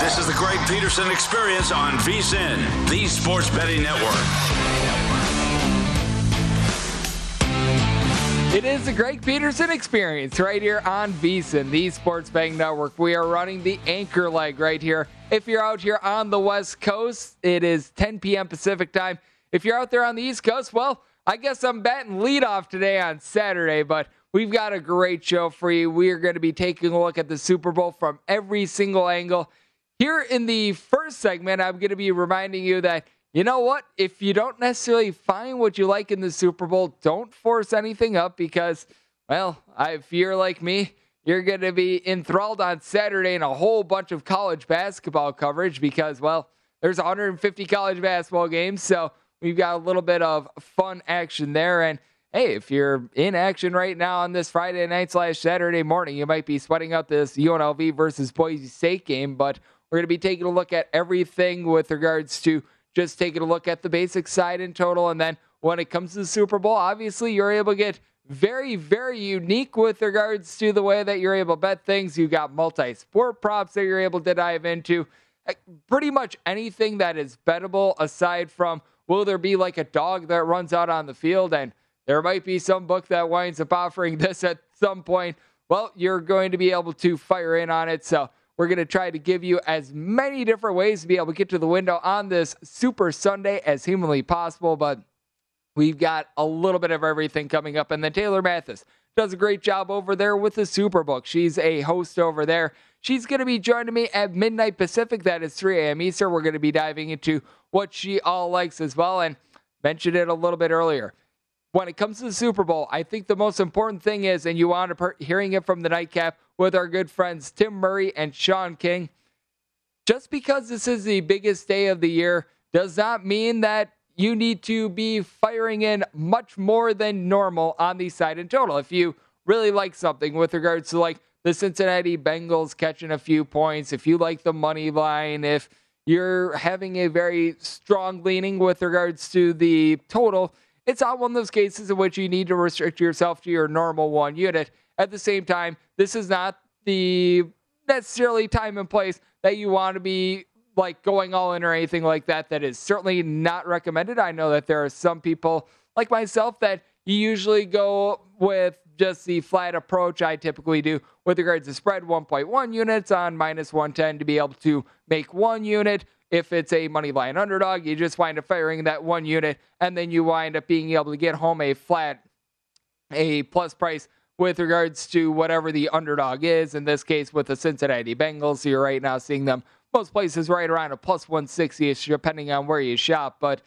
This is the Greg Peterson experience on VSIN, the sports betting network. It is the Greg Peterson experience right here on VSIN, the Sports Betting Network. We are running the anchor leg right here. If you're out here on the West Coast, it is 10 p.m. Pacific time. If you're out there on the East Coast, well, I guess I'm batting leadoff today on Saturday, but we've got a great show for you. We are going to be taking a look at the Super Bowl from every single angle. Here in the first segment, I'm going to be reminding you that you know what? If you don't necessarily find what you like in the Super Bowl, don't force anything up because, well, if you're like me, you're going to be enthralled on Saturday in a whole bunch of college basketball coverage because, well, there's 150 college basketball games. So we've got a little bit of fun action there. And hey, if you're in action right now on this Friday night slash Saturday morning, you might be sweating out this UNLV versus Boise State game. But we're going to be taking a look at everything with regards to just taking a look at the basic side in total. And then when it comes to the Super Bowl, obviously you're able to get very, very unique with regards to the way that you're able to bet things. You got multi sport props that you're able to dive into. Pretty much anything that is bettable aside from will there be like a dog that runs out on the field and there might be some book that winds up offering this at some point. Well, you're going to be able to fire in on it. So we're going to try to give you as many different ways to be able to get to the window on this Super Sunday as humanly possible. But we've got a little bit of everything coming up. And then Taylor Mathis does a great job over there with the Superbook. She's a host over there. She's going to be joining me at midnight Pacific. That is 3 a.m. Eastern. We're going to be diving into what she all likes as well. And mentioned it a little bit earlier when it comes to the Super Bowl, I think the most important thing is, and you wound up hearing it from the nightcap with our good friends Tim Murray and Sean King. Just because this is the biggest day of the year does not mean that you need to be firing in much more than normal on the side in total. If you really like something with regards to like the Cincinnati Bengals catching a few points, if you like the money line, if you're having a very strong leaning with regards to the total, it's not one of those cases in which you need to restrict yourself to your normal one unit. At the same time, this is not the necessarily time and place that you want to be like going all in or anything like that. That is certainly not recommended. I know that there are some people like myself that you usually go with just the flat approach I typically do with regards to spread 1.1 units on minus 110 to be able to make one unit. If it's a money line underdog, you just wind up firing that one unit, and then you wind up being able to get home a flat, a plus price with regards to whatever the underdog is. In this case, with the Cincinnati Bengals, you're right now seeing them most places right around a plus 160 ish, depending on where you shop. But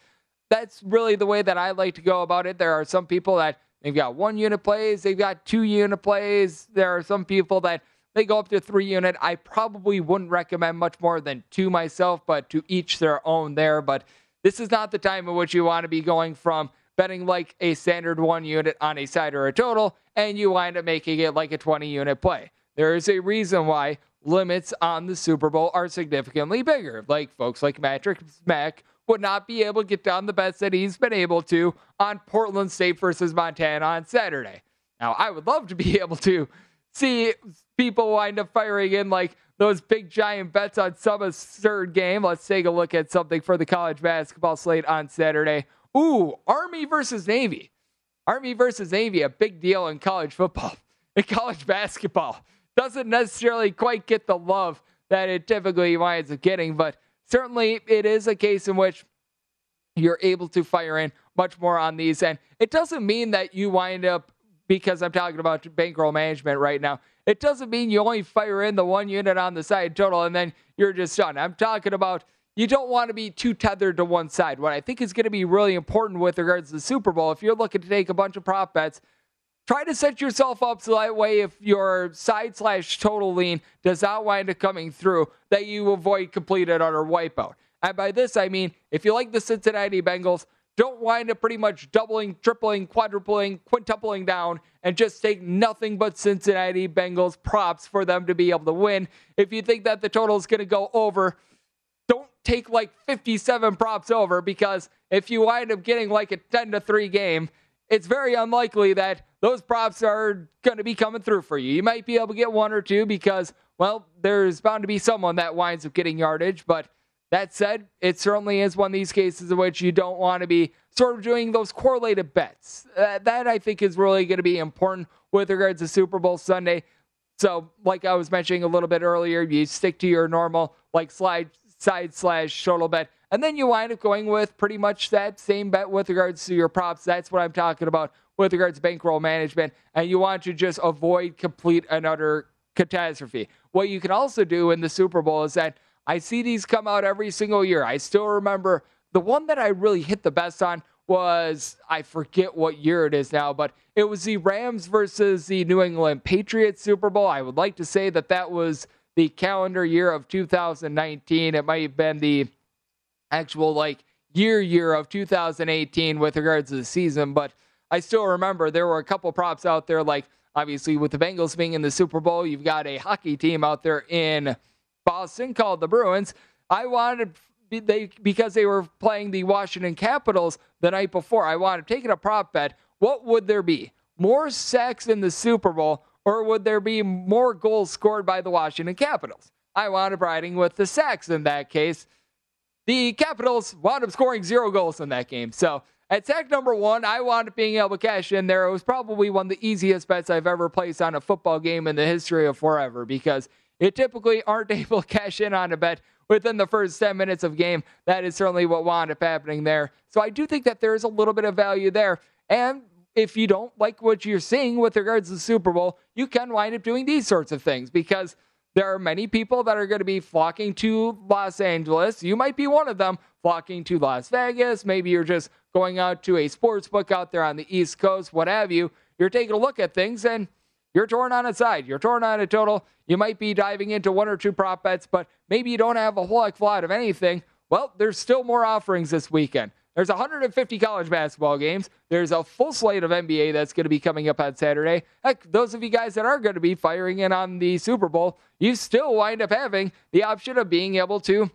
that's really the way that I like to go about it. There are some people that they've got one unit plays, they've got two unit plays. There are some people that they go up to three unit. I probably wouldn't recommend much more than two myself, but to each their own there. But this is not the time in which you want to be going from betting like a standard one unit on a side or a total, and you wind up making it like a 20 unit play. There is a reason why limits on the Super Bowl are significantly bigger. Like folks like Patrick Mack would not be able to get down the bets that he's been able to on Portland State versus Montana on Saturday. Now, I would love to be able to see people wind up firing in like those big giant bets on some absurd game. Let's take a look at something for the college basketball slate on Saturday. Ooh, Army versus Navy. Army versus Navy, a big deal in college football. In college basketball, doesn't necessarily quite get the love that it typically winds up getting. But certainly, it is a case in which you're able to fire in much more on these. And it doesn't mean that you wind up, because I'm talking about bankroll management right now, it doesn't mean you only fire in the one unit on the side total and then you're just done. I'm talking about you don't want to be too tethered to one side. What I think is going to be really important with regards to the Super Bowl, if you're looking to take a bunch of prop bets, try to set yourself up so that way if your side slash total lean does not wind up coming through, that you avoid complete and utter wipeout. And by this, I mean if you like the Cincinnati Bengals, don't wind up pretty much doubling, tripling, quadrupling, quintupling down and just take nothing but Cincinnati Bengals props for them to be able to win. If you think that the total is going to go over, don't take like 57 props over because if you wind up getting like a 10 to 3 game, it's very unlikely that those props are going to be coming through for you. You might be able to get one or two because, well, there's bound to be someone that winds up getting yardage, but that said, it certainly is one of these cases in which you don't want to be sort of doing those correlated bets. Uh, that I think is really going to be important with regards to Super Bowl Sunday. So, like I was mentioning a little bit earlier, you stick to your normal like slide side slash total bet, and then you wind up going with pretty much that same bet with regards to your props. That's what I'm talking about with regards to bankroll management, and you want to just avoid complete and utter catastrophe. What you can also do in the Super Bowl is that I see these come out every single year. I still remember the one that I really hit the best on was I forget what year it is now, but it was the Rams versus the New England Patriots Super Bowl. I would like to say that that was the calendar year of 2019. It might have been the actual like year year of 2018 with regards to the season, but I still remember there were a couple props out there like obviously with the Bengals being in the Super Bowl, you've got a hockey team out there in Boston called the Bruins. I wanted they because they were playing the Washington Capitals the night before. I wanted taking a prop bet. What would there be? More sacks in the Super Bowl, or would there be more goals scored by the Washington Capitals? I wound up riding with the sacks in that case. The Capitals wound up scoring zero goals in that game. So at sack number one, I wound up being able to cash in there. It was probably one of the easiest bets I've ever placed on a football game in the history of forever because you typically aren't able to cash in on a bet within the first 10 minutes of game. That is certainly what wound up happening there. So I do think that there is a little bit of value there. And if you don't like what you're seeing with regards to the Super Bowl, you can wind up doing these sorts of things because there are many people that are going to be flocking to Los Angeles. You might be one of them flocking to Las Vegas. Maybe you're just going out to a sports book out there on the East Coast, what have you. You're taking a look at things and you're torn on a side. You're torn on a total. You might be diving into one or two prop bets, but maybe you don't have a whole heck lot of anything. Well, there's still more offerings this weekend. There's 150 college basketball games. There's a full slate of NBA that's going to be coming up on Saturday. Heck, those of you guys that are going to be firing in on the Super Bowl, you still wind up having the option of being able to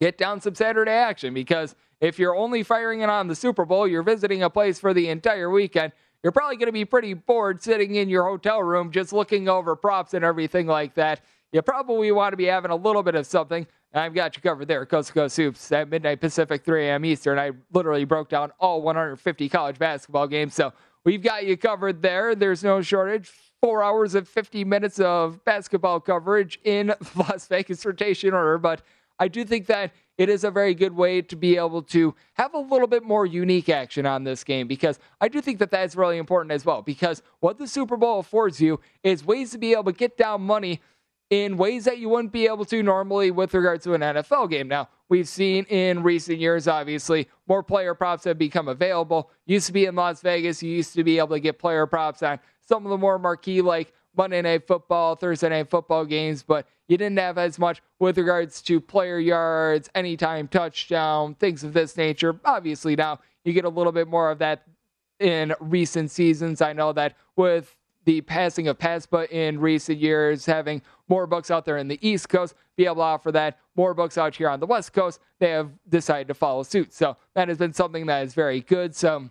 get down some Saturday action because if you're only firing in on the Super Bowl, you're visiting a place for the entire weekend you're probably going to be pretty bored sitting in your hotel room just looking over props and everything like that. You probably want to be having a little bit of something. I've got you covered there. Coast to Coast Hoops at midnight Pacific, 3 a.m. Eastern. I literally broke down all 150 college basketball games. So we've got you covered there. There's no shortage. Four hours and 50 minutes of basketball coverage in Las Vegas rotation order. But I do think that it is a very good way to be able to have a little bit more unique action on this game because I do think that that's really important as well. Because what the Super Bowl affords you is ways to be able to get down money in ways that you wouldn't be able to normally with regard to an NFL game. Now, we've seen in recent years, obviously, more player props have become available. Used to be in Las Vegas, you used to be able to get player props on some of the more marquee, like Monday Night Football, Thursday Night Football games, but you didn't have as much with regards to player yards, anytime touchdown, things of this nature. Obviously, now you get a little bit more of that in recent seasons. I know that with the passing of PASPA in recent years, having more books out there in the East Coast, be able to offer that, more books out here on the West Coast, they have decided to follow suit. So that has been something that is very good. So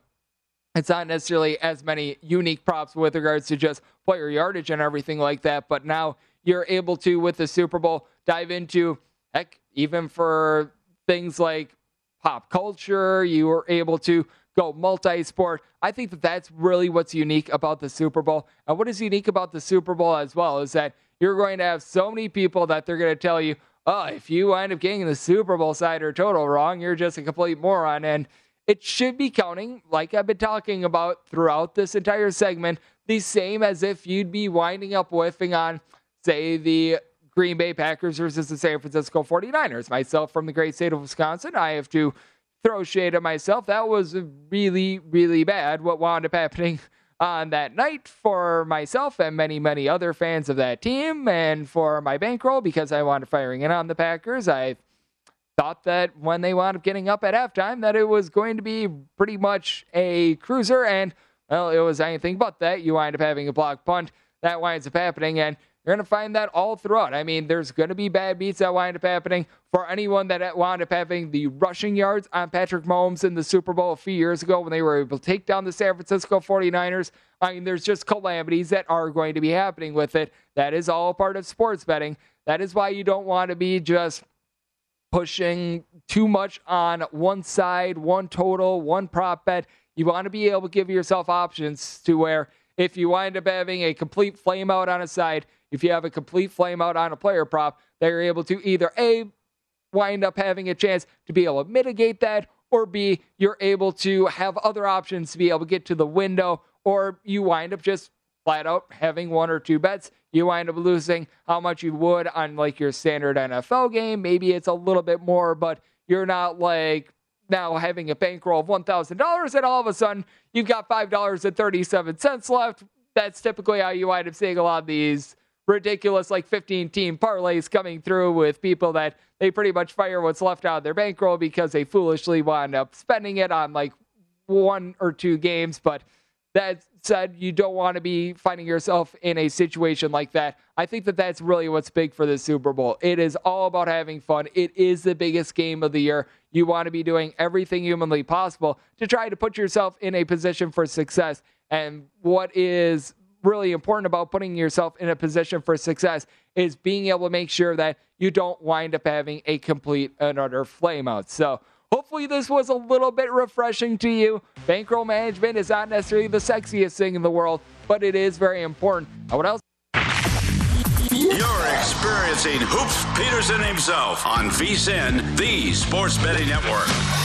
it's not necessarily as many unique props with regards to just player yardage and everything like that, but now you're able to, with the Super Bowl, dive into, heck, even for things like pop culture, you were able to go multi sport. I think that that's really what's unique about the Super Bowl. And what is unique about the Super Bowl as well is that you're going to have so many people that they're going to tell you, oh, if you wind up getting the Super Bowl side or total wrong, you're just a complete moron. And it should be counting, like I've been talking about throughout this entire segment, the same as if you'd be winding up whiffing on, say, the Green Bay Packers versus the San Francisco 49ers. Myself from the great state of Wisconsin, I have to throw shade at myself. That was really, really bad what wound up happening on that night for myself and many, many other fans of that team and for my bankroll because I wanted firing in on the Packers. I thought that when they wound up getting up at halftime that it was going to be pretty much a cruiser and well it was anything but that you wind up having a block punt that winds up happening and you're going to find that all throughout. I mean, there's going to be bad beats that wind up happening for anyone that wound up having the rushing yards on Patrick Mahomes in the Super Bowl a few years ago when they were able to take down the San Francisco 49ers. I mean, there's just calamities that are going to be happening with it. That is all part of sports betting. That is why you don't want to be just pushing too much on one side, one total, one prop bet. You want to be able to give yourself options to where if you wind up having a complete flame out on a side, if you have a complete flame out on a player prop, they're able to either A, wind up having a chance to be able to mitigate that, or B, you're able to have other options to be able to get to the window, or you wind up just flat out having one or two bets. You wind up losing how much you would on like your standard NFL game. Maybe it's a little bit more, but you're not like now having a bankroll of $1,000 and all of a sudden you've got $5.37 left. That's typically how you wind up seeing a lot of these ridiculous like 15 team parlays coming through with people that they pretty much fire what's left out of their bankroll because they foolishly wind up spending it on like one or two games. But that said, you don't want to be finding yourself in a situation like that. I think that that's really what's big for the Super Bowl. It is all about having fun. It is the biggest game of the year. You want to be doing everything humanly possible to try to put yourself in a position for success. And what is really important about putting yourself in a position for success is being able to make sure that you don't wind up having a complete and utter flameout. So, hopefully, this was a little bit refreshing to you. Bankroll management is not necessarily the sexiest thing in the world, but it is very important. And what else? You're experiencing Hoops Peterson himself on VSIN, the Sports Betting Network.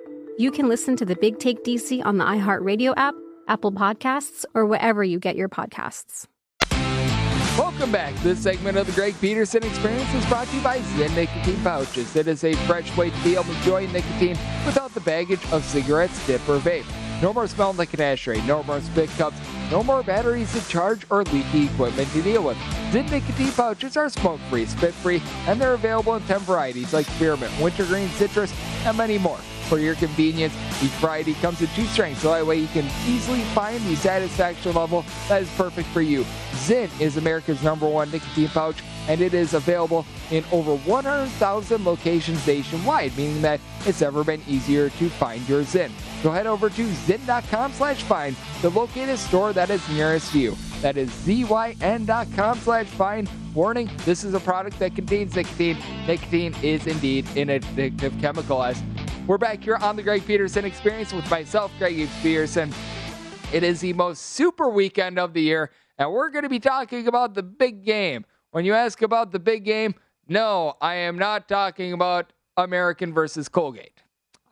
you can listen to the Big Take DC on the iHeartRadio app, Apple Podcasts, or wherever you get your podcasts. Welcome back. This segment of the Greg Peterson Experience is brought to you by Zyn Nicotine Pouches. It is a fresh way to be able to enjoy nicotine without the baggage of cigarettes, dip, or vape. No more smelling like an ashtray, no more spit cups, no more batteries to charge or leaky equipment to deal with. Zyn nicotine pouches are smoke-free, spit-free, and they're available in 10 varieties like spearmint, wintergreen, citrus, and many more. For your convenience, each variety comes in two strengths, so that way you can easily find the satisfaction level that is perfect for you. Zyn is America's number one nicotine pouch, and it is available in over 100,000 locations nationwide, meaning that it's never been easier to find your Zyn. So head over to zyn.com slash find to locate a store that is nearest you. That is zyn.com slash find. Warning, this is a product that contains nicotine. Nicotine is indeed an addictive chemical. As we're back here on the Greg Peterson experience with myself, Greg Peterson. It is the most super weekend of the year, and we're going to be talking about the big game. When you ask about the big game, no, I am not talking about American versus Colgate.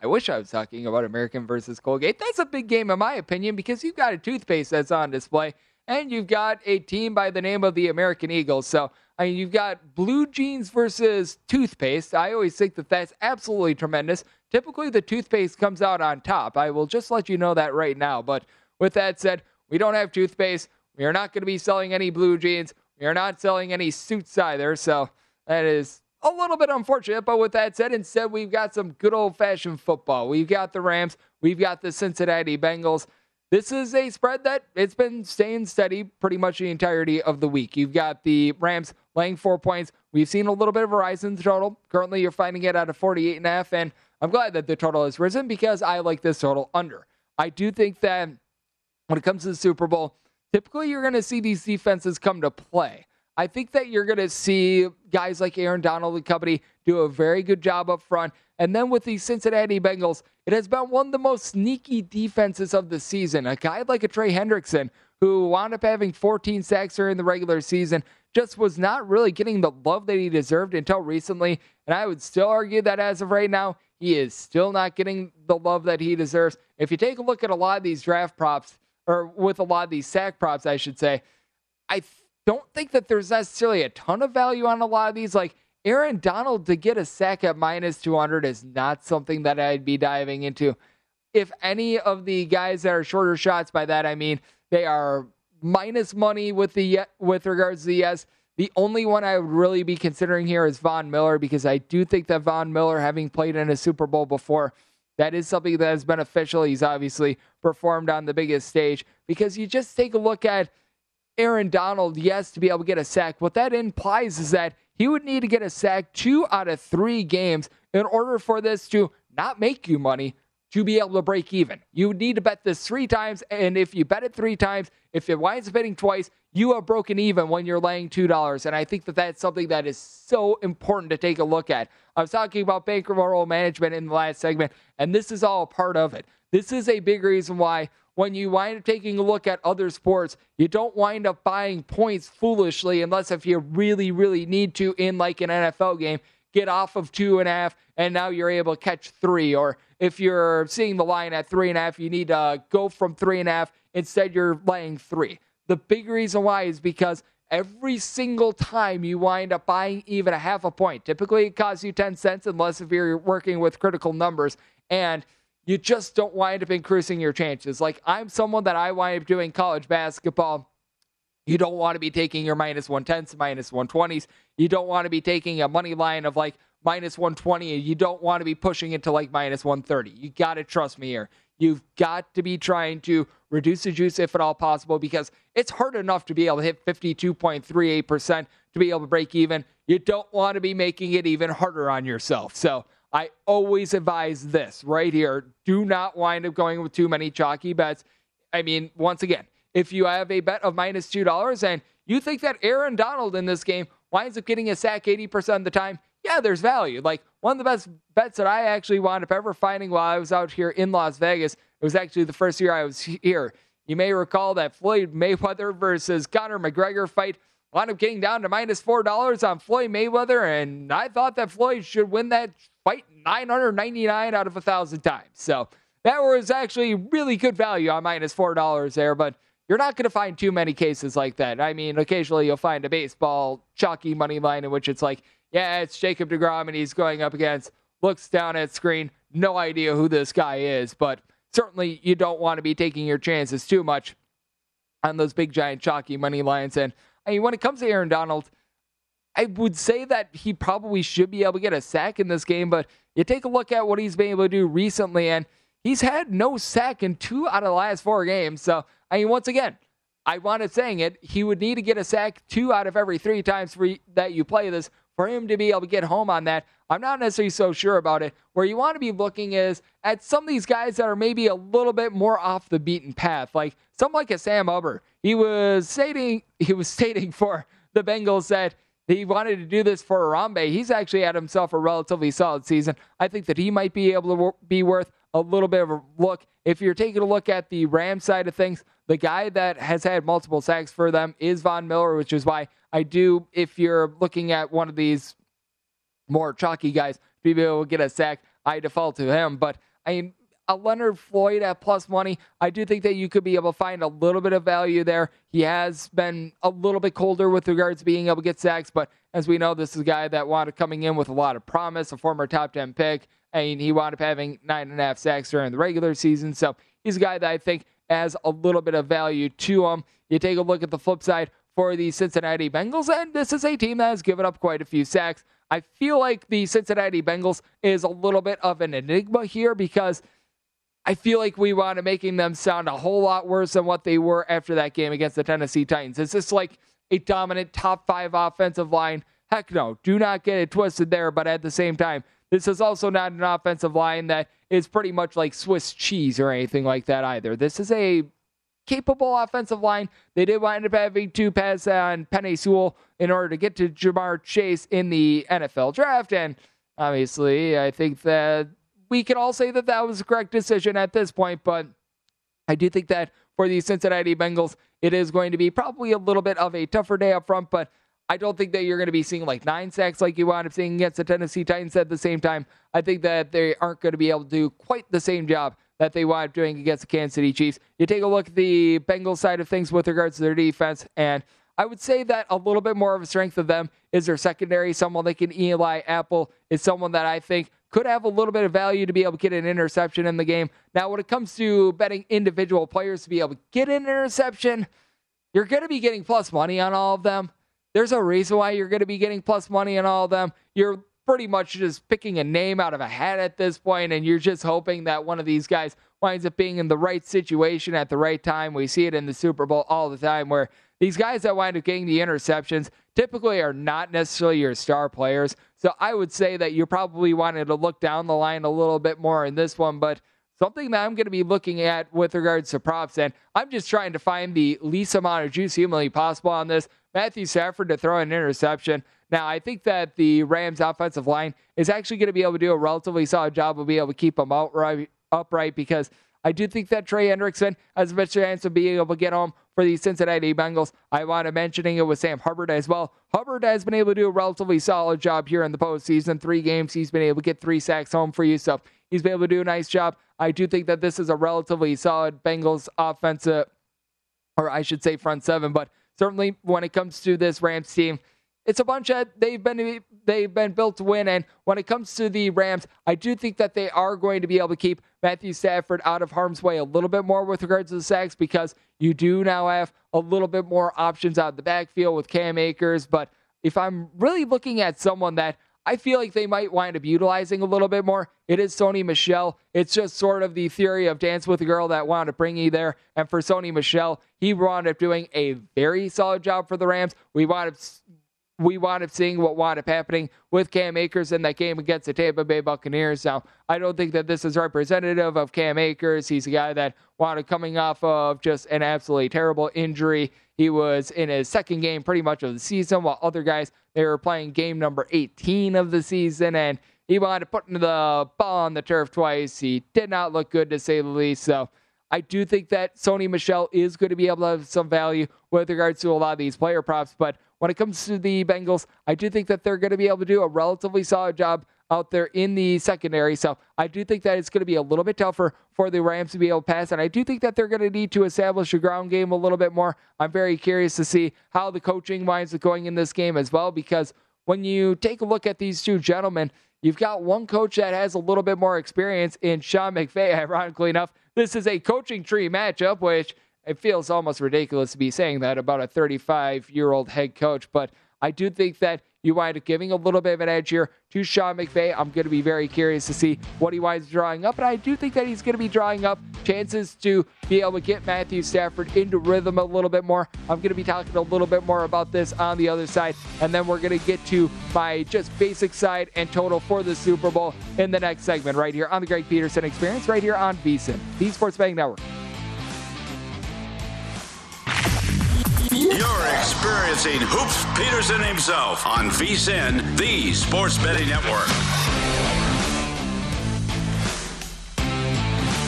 I wish I was talking about American versus Colgate. That's a big game, in my opinion, because you've got a toothpaste that's on display, and you've got a team by the name of the American Eagles. So, I mean, you've got blue jeans versus toothpaste. I always think that that's absolutely tremendous. Typically, the toothpaste comes out on top. I will just let you know that right now. But with that said, we don't have toothpaste. We are not going to be selling any blue jeans. We are not selling any suits either. So that is a little bit unfortunate. But with that said, instead, we've got some good old fashioned football. We've got the Rams. We've got the Cincinnati Bengals. This is a spread that it's been staying steady pretty much the entirety of the week. You've got the Rams laying four points. We've seen a little bit of a rise in the total. Currently, you're finding it at a 48 and a half, and I'm glad that the total has risen because I like this total under. I do think that when it comes to the Super Bowl, typically you're going to see these defenses come to play. I think that you're going to see guys like Aaron Donald and company do a very good job up front. And then with the Cincinnati Bengals, it has been one of the most sneaky defenses of the season. A guy like a Trey Hendrickson, who wound up having 14 sacks during the regular season, just was not really getting the love that he deserved until recently. And I would still argue that as of right now, he is still not getting the love that he deserves. If you take a look at a lot of these draft props, or with a lot of these sack props, I should say, I don't think that there's necessarily a ton of value on a lot of these. Like Aaron Donald to get a sack at minus 200 is not something that I'd be diving into. If any of the guys that are shorter shots, by that I mean they are minus money with the with regards to the yes. The only one I would really be considering here is Von Miller because I do think that Von Miller, having played in a Super Bowl before, that is something that is beneficial. He's obviously performed on the biggest stage because you just take a look at Aaron Donald, yes, to be able to get a sack. What that implies is that he would need to get a sack two out of three games in order for this to not make you money, to be able to break even. You would need to bet this three times, and if you bet it three times, if it winds up hitting twice, you have broken even when you're laying two dollars. And I think that that's something that is so important to take a look at. I was talking about bankroll management in the last segment, and this is all part of it. This is a big reason why when you wind up taking a look at other sports, you don't wind up buying points foolishly unless if you really, really need to in like an NFL game get off of two and a half, and now you're able to catch three. Or if you're seeing the line at three and a half, you need to go from three and a half. Instead, you're laying three. The big reason why is because every single time you wind up buying even a half a point, typically it costs you 10 cents unless if you're working with critical numbers. And you just don't wind up increasing your chances. Like I'm someone that I wind up doing college basketball you don't want to be taking your minus 110s, minus 120s. You don't want to be taking a money line of like minus 120. You don't want to be pushing it to like minus 130. You got to trust me here. You've got to be trying to reduce the juice if at all possible because it's hard enough to be able to hit 52.38% to be able to break even. You don't want to be making it even harder on yourself. So I always advise this right here. Do not wind up going with too many chalky bets. I mean, once again, if you have a bet of minus $2 and you think that Aaron Donald in this game winds up getting a sack 80% of the time, yeah, there's value. Like one of the best bets that I actually wound up ever finding while I was out here in Las Vegas, it was actually the first year I was here. You may recall that Floyd Mayweather versus Conor McGregor fight wound up getting down to minus $4 on Floyd Mayweather, and I thought that Floyd should win that fight 999 out of a 1,000 times. So that was actually really good value on minus $4 there, but you're not going to find too many cases like that. I mean, occasionally you'll find a baseball chalky money line in which it's like, yeah, it's Jacob DeGrom and he's going up against, looks down at screen, no idea who this guy is. But certainly you don't want to be taking your chances too much on those big giant chalky money lines. And I mean, when it comes to Aaron Donald, I would say that he probably should be able to get a sack in this game, but you take a look at what he's been able to do recently, and he's had no sack in two out of the last four games. So I mean, once again, I wanted saying it. He would need to get a sack two out of every three times for, that you play this for him to be able to get home on that, I'm not necessarily so sure about it. Where you want to be looking is at some of these guys that are maybe a little bit more off the beaten path, like someone like a Sam Hubbard. He was stating he was stating for the Bengals that he wanted to do this for Harambe. He's actually had himself a relatively solid season. I think that he might be able to be worth a little bit of a look. If you're taking a look at the Ram side of things, the guy that has had multiple sacks for them is Von Miller, which is why I do, if you're looking at one of these more chalky guys, be able to get a sack, I default to him. But I mean, a Leonard Floyd at plus money, I do think that you could be able to find a little bit of value there. He has been a little bit colder with regards to being able to get sacks, but as we know, this is a guy that wanted coming in with a lot of promise, a former top 10 pick, and he wound up having nine and a half sacks during the regular season. So he's a guy that I think has a little bit of value to him. You take a look at the flip side for the Cincinnati Bengals, and this is a team that has given up quite a few sacks. I feel like the Cincinnati Bengals is a little bit of an enigma here because – I feel like we want to making them sound a whole lot worse than what they were after that game against the Tennessee Titans. Is this like a dominant top five offensive line? Heck no. Do not get it twisted there. But at the same time, this is also not an offensive line that is pretty much like Swiss cheese or anything like that either. This is a capable offensive line. They did wind up having two pass on Penei Sewell in order to get to Ja'Marr Chase in the NFL draft. And obviously, I think that we can all say that that was the correct decision at this point, but I do think that for the Cincinnati Bengals, it is going to be probably a little bit of a tougher day up front, but I don't think that you're going to be seeing like nine sacks like you wound up seeing against the Tennessee Titans at the same time. I think that they aren't going to be able to do quite the same job that they wound up doing against the Kansas City Chiefs. You take a look at the Bengals side of things with regards to their defense, and I would say that a little bit more of a strength of them is their secondary. Someone like an Eli Apple is someone that I think could have a little bit of value to be able to get an interception in the game. Now, when it comes to betting individual players to be able to get an interception, you're going to be getting plus money on all of them. There's a reason why you're going to be getting plus money on all of them. You're pretty much just picking a name out of a hat at this point, and you're just hoping that one of these guys winds up being in the right situation at the right time. We see it in the Super Bowl all the time where these guys that wind up getting the interceptions typically are not necessarily your star players. So I would say that you probably wanted to look down the line a little bit more in this one, but something that I'm going to be looking at with regards to props, and I'm just trying to find the least amount of juice humanly possible on this. Matthew Stafford to throw an interception. Now, I think that the Rams' offensive line is actually going to be able to do a relatively solid job of being able to keep them outright, upright because I do think that Trey Hendrickson has a better chance of being able to get home for the Cincinnati Bengals. I want to mentioning it with Sam Hubbard as well. Hubbard has been able to do a relatively solid job here in the postseason. Three games, he's been able to get three sacks home for you, so he's been able to do a nice job. I do think that this is a relatively solid Bengals offensive, or I should say front seven, but certainly when it comes to this Rams team, it's a bunch that they've been they've been built to win. And when it comes to the Rams, I do think that they are going to be able to keep Matthew Stafford out of harm's way a little bit more with regards to the sacks because you do now have a little bit more options out of the backfield with Cam Akers. But if I'm really looking at someone that I feel like they might wind up utilizing a little bit more. It is Sony Michel. It's just sort of the theory of dance with a girl that wound up bringing you there. And for Sony Michel, he wound up doing a very solid job for the Rams. We wound up we wound up seeing what wound up happening with Cam Akers in that game against the Tampa Bay Buccaneers. Now, I don't think that this is representative of Cam Akers. He's a guy that wound up coming off of just an absolutely terrible injury. He was in his second game pretty much of the season, while other guys, they were playing game number 18 of the season, and he wound up putting the ball on the turf twice. He did not look good, to say the least. So, I do think that Sony Michel is going to be able to have some value with regards to a lot of these player props, but when it comes to the Bengals, I do think that they're going to be able to do a relatively solid job out there in the secondary. So I do think that it's going to be a little bit tougher for the Rams to be able to pass. And I do think that they're going to need to establish a ground game a little bit more. I'm very curious to see how the coaching winds up going in this game as well, because when you take a look at these two gentlemen, you've got one coach that has a little bit more experience in Sean McVay, ironically enough. This is a coaching tree matchup, which it feels almost ridiculous to be saying that about a 35 year old head coach, but I do think that you wind up giving a little bit of an edge here to Sean McVay. I'm going to be very curious to see what he winds drawing up, and I do think that he's going to be drawing up chances to be able to get Matthew Stafford into rhythm a little bit more. I'm going to be talking a little bit more about this on the other side, and then we're going to get to my just basic side and total for the Super Bowl in the next segment right here on the Greg Peterson Experience, right here on VSIN, the Sports Betting Network. You're experiencing Hoops Peterson himself on VSIN, the Sports Betting Network.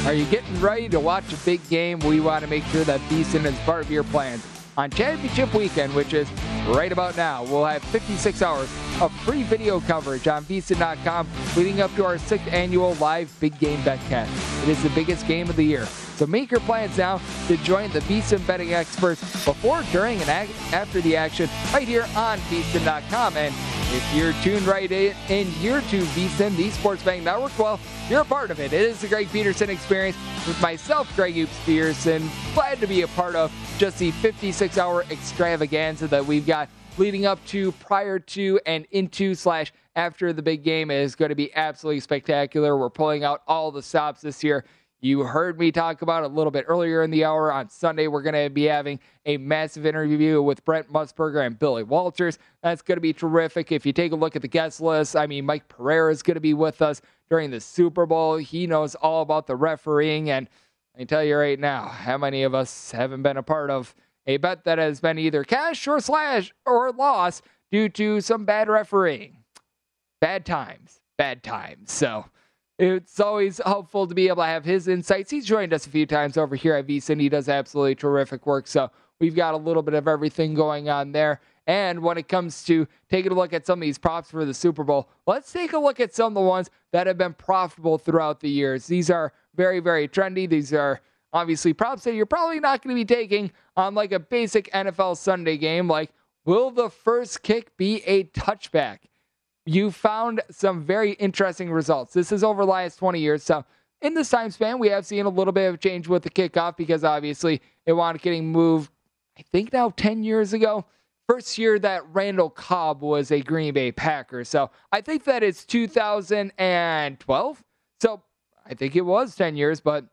Are you getting ready to watch a big game? We want to make sure that VSIN is part of your plans. On Championship Weekend, which is right about now, we'll have 56 hours of free video coverage on VSIN.com leading up to our sixth annual live big game betcast. It is the biggest game of the year. So make your plans now to join the VSIN betting experts before, during, and after the action right here on VSIN.com. And if you're tuned right in, in here to VSIN, the Sports Betting Network, well, you're a part of it. It is the Greg Peterson experience with myself, Greg Hoops Peterson. Glad to be a part of just the 56 hour extravaganza that we've got leading up to, prior to, and into slash after the big game is going to be absolutely spectacular. We're pulling out all the stops this year. You heard me talk about it a little bit earlier in the hour. On Sunday, we're going to be having a massive interview with Brent Musburger and Billy Walters. That's going to be terrific. If you take a look at the guest list, I mean, Mike Pereira is going to be with us during the Super Bowl. He knows all about the refereeing. And I can tell you right now, how many of us haven't been a part of a bet that has been either cash or slash or loss due to some bad refereeing? Bad times. Bad times. So it's always helpful to be able to have his insights. He's joined us a few times over here at VSIN. He does absolutely terrific work. So we've got a little bit of everything going on there. And when it comes to taking a look at some of these props for the Super Bowl, let's take a look at some of the ones that have been profitable throughout the years. These are very, very trendy. These are obviously props that you're probably not going to be taking on like a basic NFL Sunday game. Like, will the first kick be a touchback? You found some very interesting results. This is over the last 20 years. So, in this time span, we have seen a little bit of change with the kickoff because obviously it wound getting moved, I think now 10 years ago. First year that Randall Cobb was a Green Bay Packer. So, I think that it's 2012. So, I think it was 10 years, but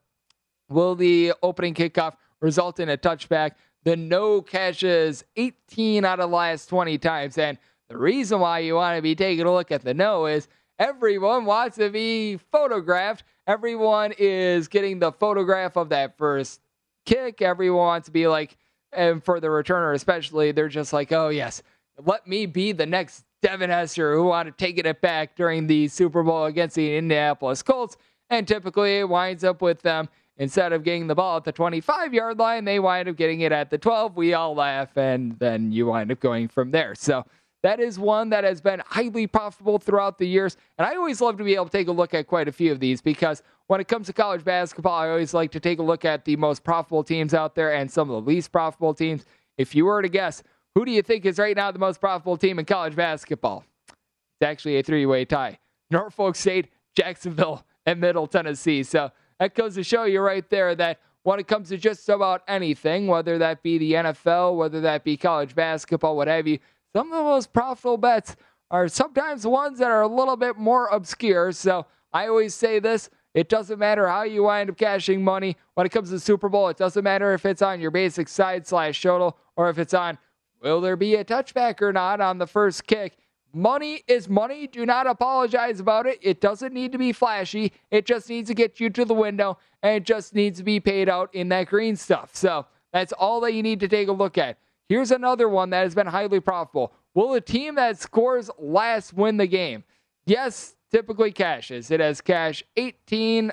will the opening kickoff result in a touchback? The no catches 18 out of the last 20 times. And the reason why you want to be taking a look at the no is everyone wants to be photographed. Everyone is getting the photograph of that first kick. Everyone wants to be like, and for the returner especially, they're just like, oh, yes, let me be the next Devin Hester who wanted taking it back during the Super Bowl against the Indianapolis Colts. And typically it winds up with them instead of getting the ball at the 25 yard line, they wind up getting it at the 12. We all laugh, and then you wind up going from there. So that is one that has been highly profitable throughout the years. And I always love to be able to take a look at quite a few of these because when it comes to college basketball, I always like to take a look at the most profitable teams out there and some of the least profitable teams. If you were to guess, who do you think is right now the most profitable team in college basketball? It's actually a three way tie Norfolk State, Jacksonville, and Middle Tennessee. So that goes to show you right there that when it comes to just about anything, whether that be the NFL, whether that be college basketball, what have you, some of the most profitable bets are sometimes ones that are a little bit more obscure. So I always say this it doesn't matter how you wind up cashing money when it comes to the Super Bowl. It doesn't matter if it's on your basic side slash total or if it's on will there be a touchback or not on the first kick. Money is money. Do not apologize about it. It doesn't need to be flashy. It just needs to get you to the window and it just needs to be paid out in that green stuff. So that's all that you need to take a look at. Here's another one that has been highly profitable. Will the team that scores last win the game? Yes, typically cashes. It has cash 18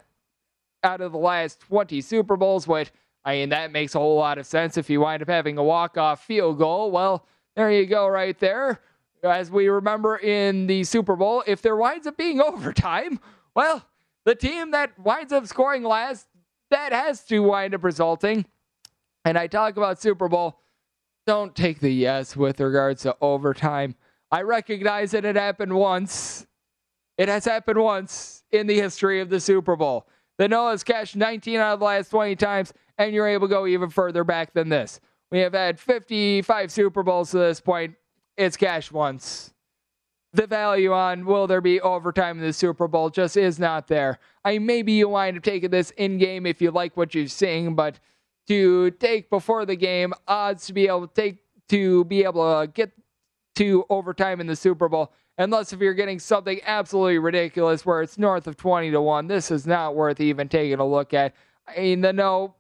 out of the last 20 Super Bowls, which, I mean, that makes a whole lot of sense. If you wind up having a walk-off field goal, well, there you go right there. As we remember in the Super Bowl, if there winds up being overtime, well, the team that winds up scoring last, that has to wind up resulting. And I talk about Super Bowl don't take the yes with regards to overtime. I recognize that it happened once. It has happened once in the history of the Super Bowl. The no has cashed 19 out of the last 20 times, and you're able to go even further back than this. We have had 55 Super Bowls to this point. It's cashed once. the value on will there be overtime in the Super Bowl just is not there. I maybe you wind up taking this in game if you like what you're seeing, but to take before the game odds to be able to take to be able to get to overtime in the Super Bowl. Unless if you're getting something absolutely ridiculous where it's north of 20 to 1, this is not worth even taking a look at. I mean, the no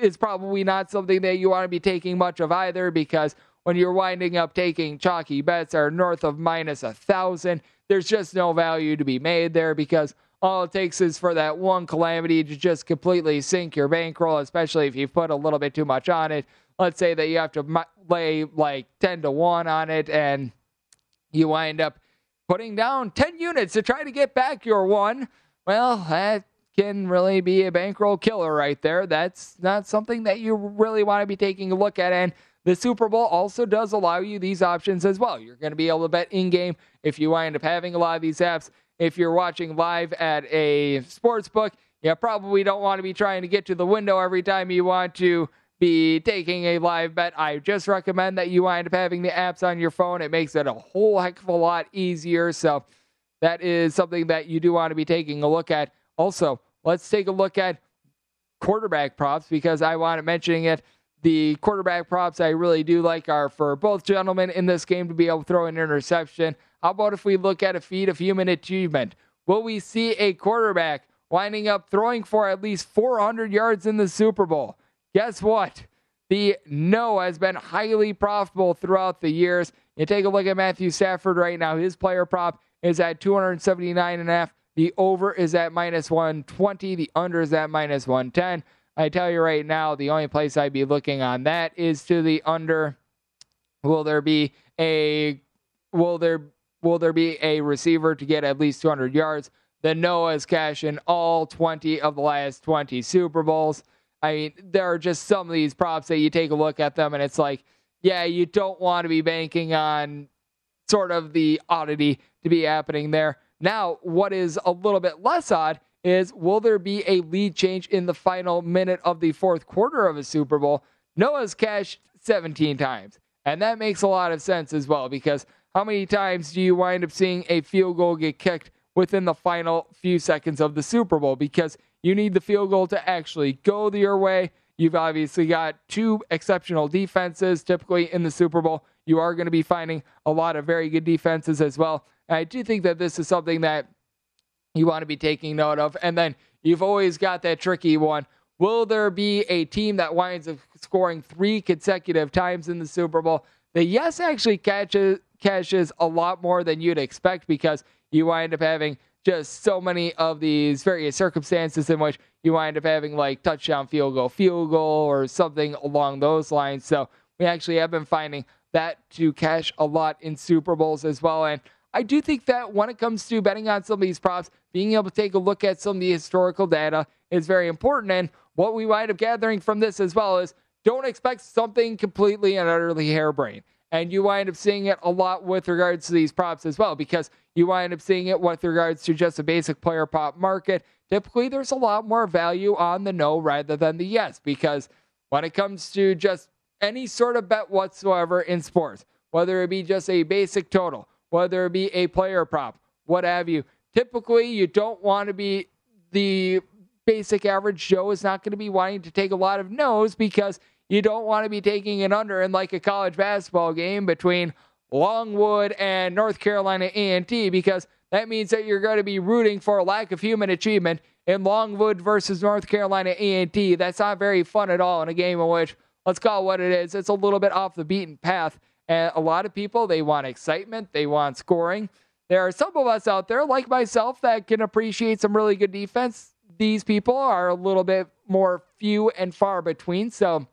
is probably not something that you want to be taking much of either because when you're winding up taking chalky bets are north of minus a thousand, there's just no value to be made there because all it takes is for that one calamity to just completely sink your bankroll, especially if you put a little bit too much on it. Let's say that you have to lay like 10 to 1 on it and you wind up putting down 10 units to try to get back your one. Well, that can really be a bankroll killer right there. That's not something that you really want to be taking a look at. And the Super Bowl also does allow you these options as well. You're going to be able to bet in game if you wind up having a lot of these apps. If you're watching live at a sports book, you probably don't want to be trying to get to the window every time you want to be taking a live bet. I just recommend that you wind up having the apps on your phone. It makes it a whole heck of a lot easier. So that is something that you do want to be taking a look at. Also, let's take a look at quarterback props because I wanted mentioning it. The quarterback props I really do like are for both gentlemen in this game to be able to throw an interception. How about if we look at a feat of human achievement? Will we see a quarterback winding up throwing for at least 400 yards in the Super Bowl? Guess what? The no has been highly profitable throughout the years. You take a look at Matthew Stafford right now. His player prop is at 279 and a half. The over is at minus 120. The under is at minus 110. I tell you right now, the only place I'd be looking on that is to the under. Will there be a will there will there be a receiver to get at least 200 yards? The Noah's cash in all 20 of the last 20 Super Bowls. I mean, there are just some of these props that you take a look at them and it's like, yeah, you don't want to be banking on sort of the oddity to be happening there. Now, what is a little bit less odd is will there be a lead change in the final minute of the fourth quarter of a Super Bowl? Noah's cashed 17 times. And that makes a lot of sense as well because how many times do you wind up seeing a field goal get kicked within the final few seconds of the Super Bowl? Because you need the field goal to actually go your way. You've obviously got two exceptional defenses. Typically in the Super Bowl, you are going to be finding a lot of very good defenses as well. And I do think that this is something that you want to be taking note of. And then you've always got that tricky one. Will there be a team that winds up scoring three consecutive times in the Super Bowl? The yes actually catches cashes a lot more than you'd expect because you wind up having just so many of these various circumstances in which you wind up having like touchdown, field goal, field goal, or something along those lines. So we actually have been finding that to cash a lot in Super Bowls as well. And I do think that when it comes to betting on some of these props, being able to take a look at some of the historical data is very important. And what we wind up gathering from this as well is don't expect something completely and utterly harebrained. And you wind up seeing it a lot with regards to these props as well, because you wind up seeing it with regards to just a basic player prop market. Typically, there's a lot more value on the no rather than the yes, because when it comes to just any sort of bet whatsoever in sports, whether it be just a basic total, whether it be a player prop, what have you. Typically, you don't want to be the basic average Joe is not going to be wanting to take a lot of no's because you don't want to be taking an under in like a college basketball game between Longwood and North Carolina A&T because that means that you're going to be rooting for a lack of human achievement in Longwood versus North Carolina A&T. That's not very fun at all in a game in which let's call it what it is. It's a little bit off the beaten path and a lot of people, they want excitement, they want scoring. There are some of us out there, like myself, that can appreciate some really good defense. These people are a little bit more few and far between. So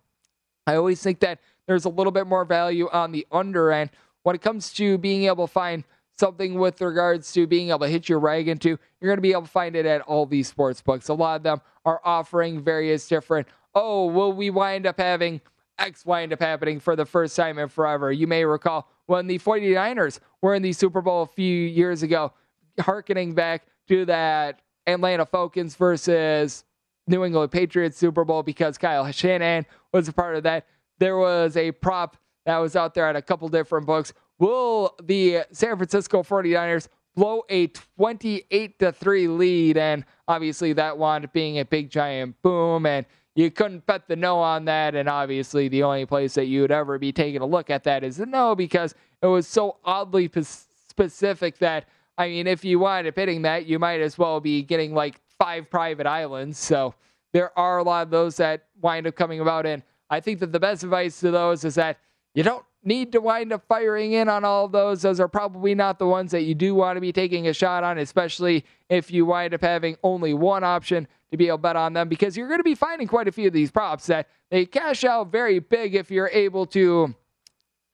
I always think that there's a little bit more value on the under end when it comes to being able to find something with regards to being able to hit your rag into. You're going to be able to find it at all these sports books. A lot of them are offering various different. Oh, will we wind up having X wind up happening for the first time in forever. You may recall when the 49ers were in the Super Bowl a few years ago, harkening back to that Atlanta Falcons versus New England Patriots Super Bowl because Kyle Shanahan was a part of that. There was a prop that was out there at a couple different books. will the San Francisco 49ers blow a 28 to 3 lead? And obviously, that wound up being a big giant boom. And you couldn't bet the no on that. And obviously, the only place that you would ever be taking a look at that is the no because it was so oddly specific that, I mean, if you wind up hitting that, you might as well be getting like five private islands. So there are a lot of those that wind up coming about. And I think that the best advice to those is that you don't need to wind up firing in on all those. Those are probably not the ones that you do want to be taking a shot on, especially if you wind up having only one option to be able to bet on them, because you're going to be finding quite a few of these props that they cash out very big if you're able to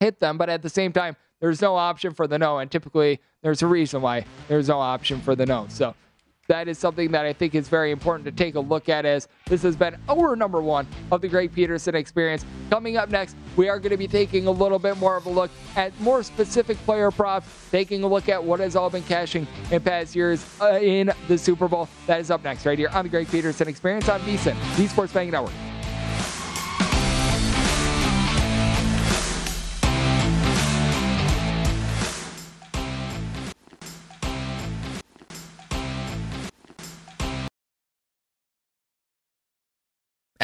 hit them. But at the same time, there's no option for the no. And typically, there's a reason why there's no option for the no. So that is something that I think is very important to take a look at as this has been our number one of the Greg Peterson experience. Coming up next, we are going to be taking a little bit more of a look at more specific player props, taking a look at what has all been cashing in past years uh, in the Super Bowl. That is up next right here on the Greg Peterson experience on VSIN, the Sports Betting Network.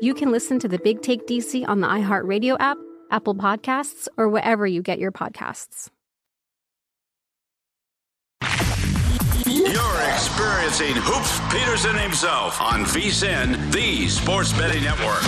you can listen to the Big Take DC on the iHeartRadio app, Apple Podcasts, or wherever you get your podcasts. You're experiencing Hoops Peterson himself on VSIN, the Sports Betting Network.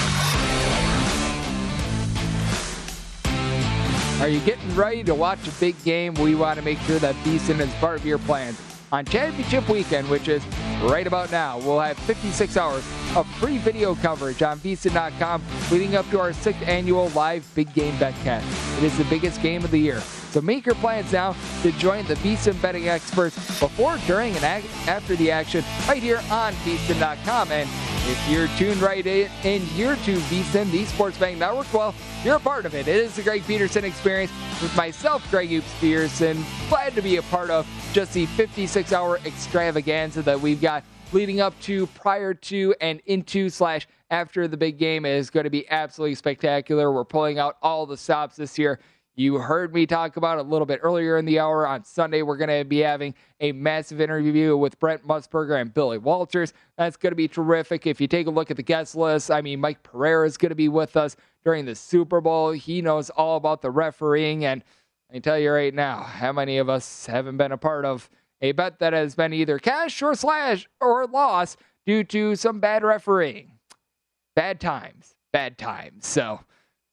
Are you getting ready to watch a big game? We want to make sure that VSIN is part of your plans on Championship Weekend, which is right about now. We'll have 56 hours of free video coverage on VSIN.com leading up to our sixth annual live big game betcast. It is the biggest game of the year. So make your plans now to join the VSIN betting experts before, during, and after the action right here on VSIN.com. And if you're tuned right in, in here to VSIN, the Sports Betting Network, well, you're a part of it. It is the Greg Peterson experience with myself, Greg Hoops Peterson. Glad to be a part of just the 56 hour extravaganza that we've got leading up to, prior to, and into slash after the big game is going to be absolutely spectacular. We're pulling out all the stops this year. You heard me talk about it a little bit earlier in the hour. On Sunday, we're going to be having a massive interview with Brent Musburger and Billy Walters. That's going to be terrific. If you take a look at the guest list, I mean, Mike Pereira is going to be with us during the Super Bowl. He knows all about the refereeing. And I tell you right now, how many of us haven't been a part of a bet that has been either cash or slash or loss due to some bad refereeing? Bad times. Bad times. So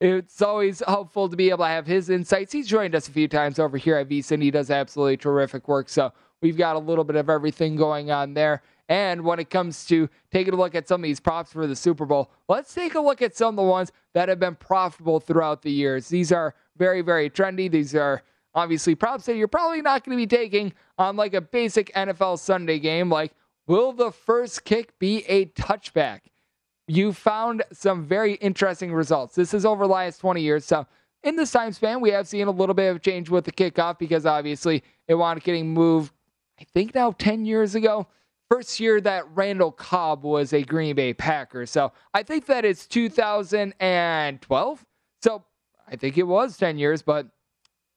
it's always helpful to be able to have his insights. He's joined us a few times over here at VSIN. He does absolutely terrific work. So we've got a little bit of everything going on there. And when it comes to taking a look at some of these props for the Super Bowl, let's take a look at some of the ones that have been profitable throughout the years. These are very, very trendy. These are obviously props that you're probably not going to be taking on like a basic NFL Sunday game. Like, will the first kick be a touchback? You found some very interesting results. This is over the last 20 years. So, in this time span, we have seen a little bit of change with the kickoff because obviously it wound getting moved, I think now 10 years ago. first year that Randall Cobb was a Green Bay Packer. So I think that it's 2012. So I think it was 10 years, but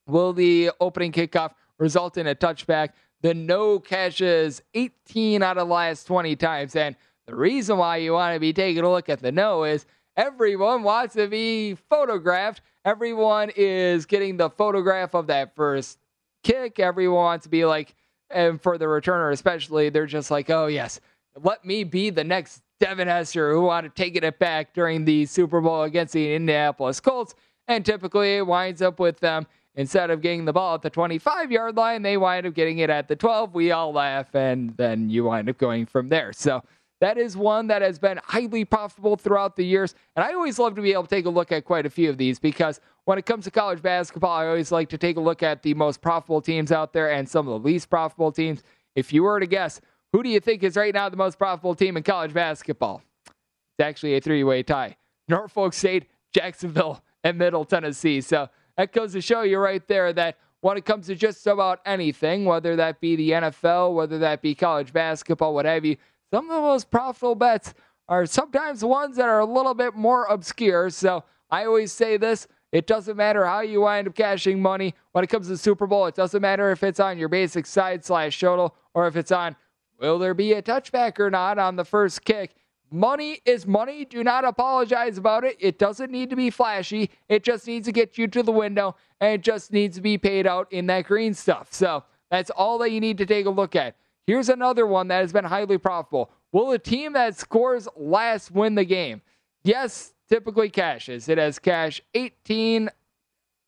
will the opening kickoff result in a touchback? The no catches 18 out of the last 20 times. And the reason why you want to be taking a look at the no is everyone wants to be photographed. Everyone is getting the photograph of that first kick. Everyone wants to be like, and for the returner especially, they're just like, oh yes, let me be the next Devin Hester who wanted taking it back during the Super Bowl against the Indianapolis Colts. And typically it winds up with them instead of getting the ball at the 25 yard line, they wind up getting it at the 12. We all laugh, and then you wind up going from there. So that is one that has been highly profitable throughout the years. And I always love to be able to take a look at quite a few of these because when it comes to college basketball, I always like to take a look at the most profitable teams out there and some of the least profitable teams. If you were to guess, who do you think is right now the most profitable team in college basketball? It's actually a three way tie Norfolk State, Jacksonville, and Middle Tennessee. So that goes to show you right there that when it comes to just about anything, whether that be the NFL, whether that be college basketball, what have you, some of the most profitable bets are sometimes ones that are a little bit more obscure. So I always say this it doesn't matter how you wind up cashing money when it comes to the Super Bowl. It doesn't matter if it's on your basic side slash total or if it's on will there be a touchback or not on the first kick. Money is money. Do not apologize about it. It doesn't need to be flashy. It just needs to get you to the window and it just needs to be paid out in that green stuff. So that's all that you need to take a look at. Here's another one that has been highly profitable. Will the team that scores last win the game? Yes, typically cashes. It has cashed 18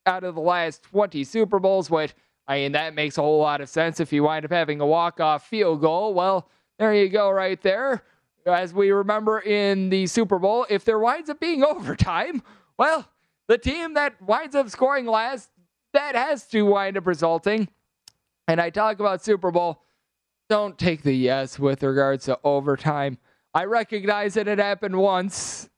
out of the last 20 Super Bowls, which, I mean, that makes a whole lot of sense. If you wind up having a walk-off field goal, well, there you go right there. As we remember in the Super Bowl, if there winds up being overtime, well, the team that winds up scoring last, that has to wind up resulting. And I talk about Super Bowl don't take the yes with regards to overtime. I recognize that it happened once.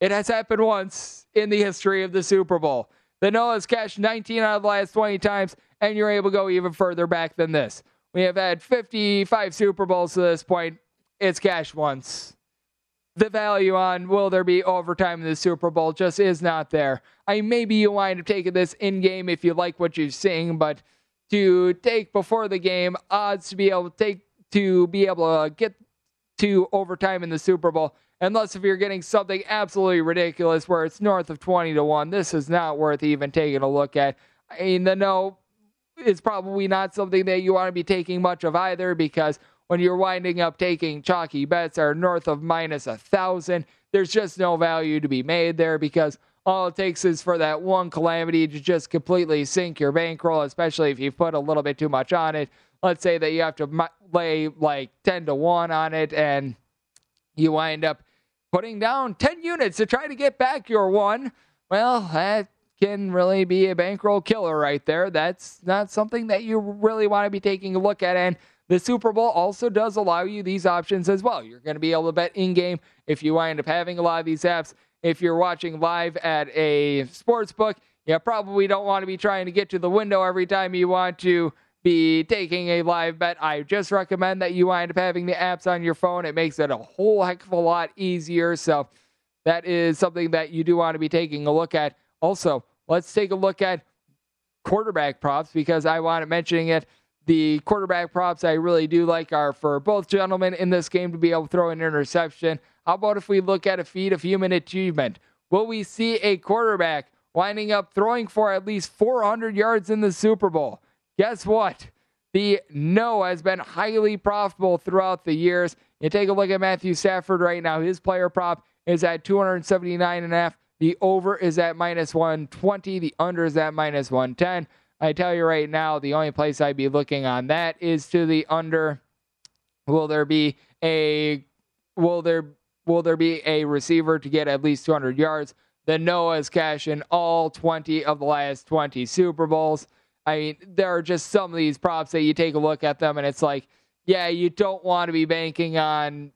It has happened once in the history of the Super Bowl. The no has cashed 19 out of the last 20 times, and you're able to go even further back than this. We have had 55 Super Bowls to this point. It's cashed once. The value on will there be overtime in the Super Bowl just is not there. I maybe you wind up taking this in game if you like what you're seeing, but to take before the game, odds to be able to take to be able to get to overtime in the Super Bowl. Unless if you're getting something absolutely ridiculous where it's north of 20 to 1, this is not worth even taking a look at. I mean, the no is probably not something that you want to be taking much of either because when you're winding up taking chalky bets are north of minus a thousand, there's just no value to be made there because all it takes is for that one calamity to just completely sink your bankroll, especially if you put a little bit too much on it. Let's say that you have to lay like 10 to 1 on it and you wind up putting down 10 units to try to get back your one. Well, that can really be a bankroll killer right there. That's not something that you really want to be taking a look at. And the Super Bowl also does allow you these options as well. You're going to be able to bet in game if you wind up having a lot of these apps if you're watching live at a sports book, you probably don't want to be trying to get to the window every time you want to be taking a live bet. I just recommend that you wind up having the apps on your phone. It makes it a whole heck of a lot easier. So that is something that you do want to be taking a look at. Also, let's take a look at quarterback props because I wanted to mentioning it. The quarterback props I really do like are for both gentlemen in this game to be able to throw an interception. How about if we look at a feat of human achievement? Will we see a quarterback winding up throwing for at least 400 yards in the Super Bowl? Guess what? The no has been highly profitable throughout the years. You take a look at Matthew Stafford right now. His player prop is at 279 and a half. The over is at minus 120. The under is at minus 110. I tell you right now, the only place I'd be looking on that is to the under. Will there be a will there will there be a receiver to get at least 200 yards? The Noah's cash in all 20 of the last 20 Super Bowls. I mean, there are just some of these props that you take a look at them and it's like, yeah, you don't want to be banking on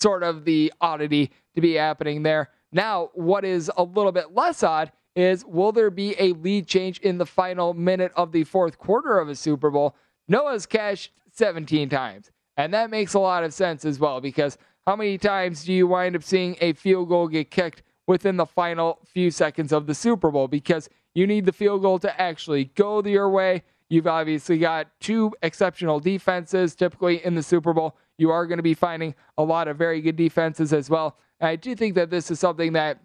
sort of the oddity to be happening there. Now, what is a little bit less odd is will there be a lead change in the final minute of the fourth quarter of a Super Bowl? Noah's cashed 17 times. And that makes a lot of sense as well because how many times do you wind up seeing a field goal get kicked within the final few seconds of the Super Bowl? Because you need the field goal to actually go your way. You've obviously got two exceptional defenses typically in the Super Bowl. You are going to be finding a lot of very good defenses as well. And I do think that this is something that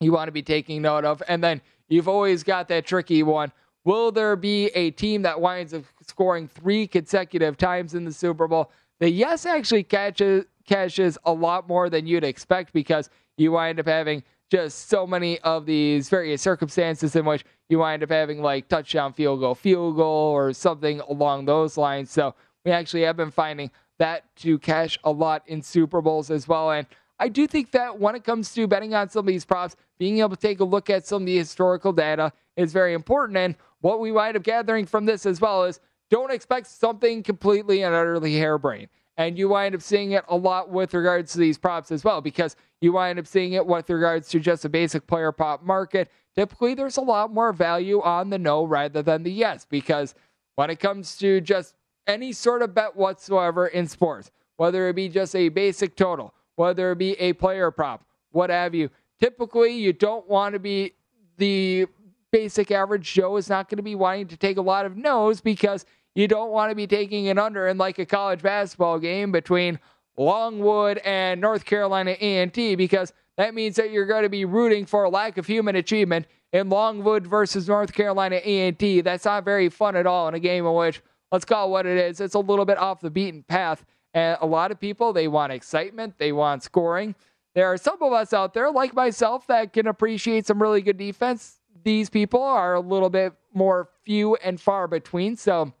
you want to be taking note of. And then you've always got that tricky one. Will there be a team that winds up scoring three consecutive times in the Super Bowl? The yes actually catches cashes a lot more than you'd expect because you wind up having just so many of these various circumstances in which you wind up having like touchdown, field goal, field goal, or something along those lines. So we actually have been finding that to cash a lot in Super Bowls as well. And I do think that when it comes to betting on some of these props, being able to take a look at some of the historical data is very important. And what we wind up gathering from this as well is don't expect something completely and utterly harebrained. And you wind up seeing it a lot with regards to these props as well, because you wind up seeing it with regards to just a basic player prop market. Typically, there's a lot more value on the no rather than the yes, because when it comes to just any sort of bet whatsoever in sports, whether it be just a basic total, whether it be a player prop, what have you, typically you don't want to be the basic average Joe is not going to be wanting to take a lot of no's because you don't want to be taking an under in like a college basketball game between Longwood and North Carolina A&T because that means that you're going to be rooting for a lack of human achievement in Longwood versus North Carolina A&T. That's not very fun at all in a game in which let's call it what it is. It's a little bit off the beaten path. And a lot of people they want excitement, they want scoring. There are some of us out there like myself that can appreciate some really good defense. These people are a little bit more few and far between. So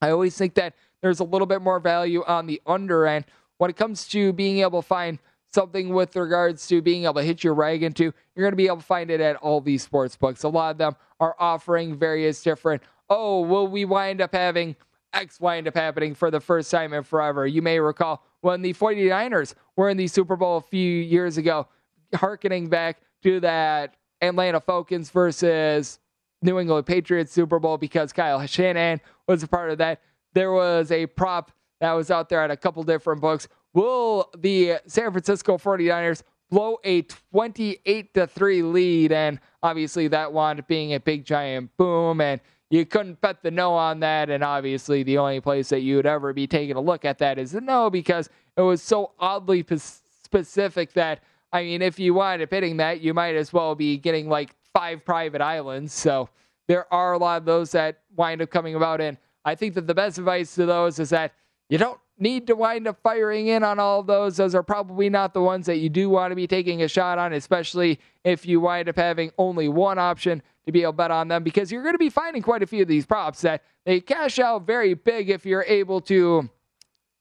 I always think that there's a little bit more value on the under end when it comes to being able to find something with regards to being able to hit your rag into. You're going to be able to find it at all these sports books. A lot of them are offering various different. Oh, will we wind up having X wind up happening for the first time in forever? You may recall when the 49ers were in the Super Bowl a few years ago, harkening back to that Atlanta Falcons versus New England Patriots Super Bowl because Kyle Shanahan was a part of that. There was a prop that was out there at a couple different books. Will the San Francisco 49ers blow a 28 to 3 lead? And obviously, that wound up being a big giant boom. And you couldn't bet the no on that. And obviously, the only place that you would ever be taking a look at that is the no because it was so oddly specific that, I mean, if you wind up hitting that, you might as well be getting like five private islands. So there are a lot of those that wind up coming about. And I think that the best advice to those is that you don't need to wind up firing in on all those. Those are probably not the ones that you do want to be taking a shot on, especially if you wind up having only one option to be able to bet on them, because you're going to be finding quite a few of these props that they cash out very big if you're able to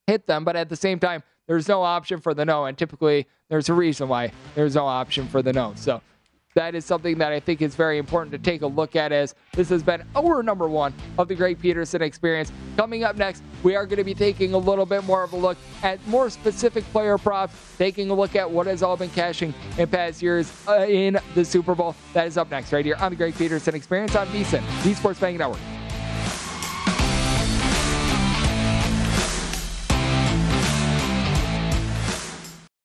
hit them. But at the same time, there's no option for the no. And typically, there's a reason why there's no option for the no. So, that is something that I think is very important to take a look at as this has been our number one of the Greg Peterson experience. Coming up next, we are going to be taking a little bit more of a look at more specific player props, taking a look at what has all been cashing in past years uh, in the Super Bowl. That is up next right here on the Greg Peterson experience on VSIN, the Sports Betting Network.